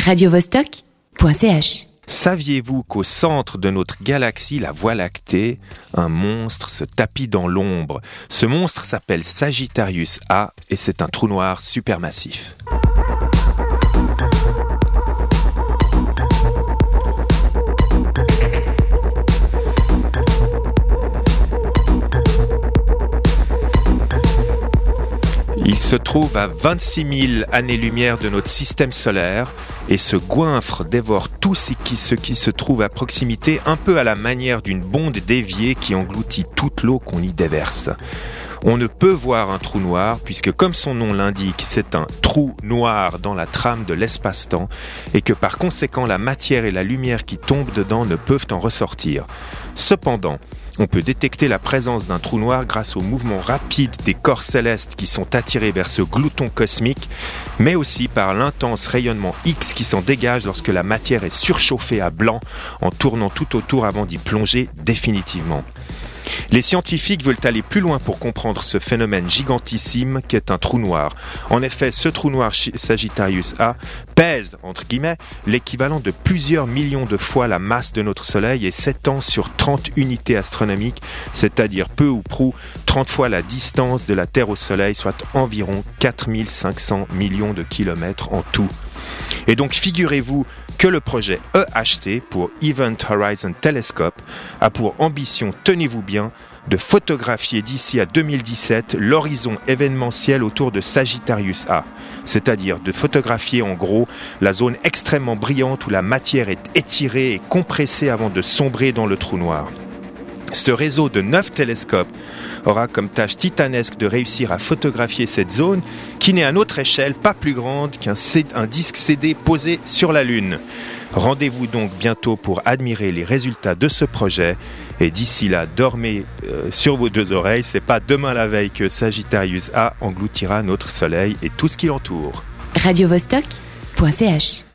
radiovostok.ch Saviez-vous qu'au centre de notre galaxie, la Voie lactée, un monstre se tapit dans l'ombre? Ce monstre s'appelle Sagittarius A et c'est un trou noir supermassif. Il se trouve à 26 000 années-lumière de notre système solaire et ce goinfre dévore tout ce qui, ce qui se trouve à proximité, un peu à la manière d'une bonde déviée qui engloutit toute l'eau qu'on y déverse. On ne peut voir un trou noir puisque comme son nom l'indique, c'est un trou noir dans la trame de l'espace-temps et que par conséquent la matière et la lumière qui tombent dedans ne peuvent en ressortir. Cependant, on peut détecter la présence d'un trou noir grâce au mouvement rapide des corps célestes qui sont attirés vers ce glouton cosmique, mais aussi par l'intense rayonnement X qui s'en dégage lorsque la matière est surchauffée à blanc en tournant tout autour avant d'y plonger définitivement. Les scientifiques veulent aller plus loin pour comprendre ce phénomène gigantissime qu'est un trou noir. En effet, ce trou noir Sagittarius A pèse, entre guillemets, l'équivalent de plusieurs millions de fois la masse de notre Soleil et s'étend sur 30 unités astronomiques, c'est-à-dire peu ou prou 30 fois la distance de la Terre au Soleil, soit environ 4500 millions de kilomètres en tout. Et donc figurez-vous que le projet EHT pour Event Horizon Telescope a pour ambition, tenez-vous bien, de photographier d'ici à 2017 l'horizon événementiel autour de Sagittarius A, c'est-à-dire de photographier en gros la zone extrêmement brillante où la matière est étirée et compressée avant de sombrer dans le trou noir. Ce réseau de neuf télescopes aura comme tâche titanesque de réussir à photographier cette zone qui n'est à notre échelle pas plus grande qu'un disque CD posé sur la Lune. Rendez-vous donc bientôt pour admirer les résultats de ce projet et d'ici là, dormez euh, sur vos deux oreilles, c'est pas demain la veille que Sagittarius A engloutira notre soleil et tout ce qui l'entoure. radiovostok.ch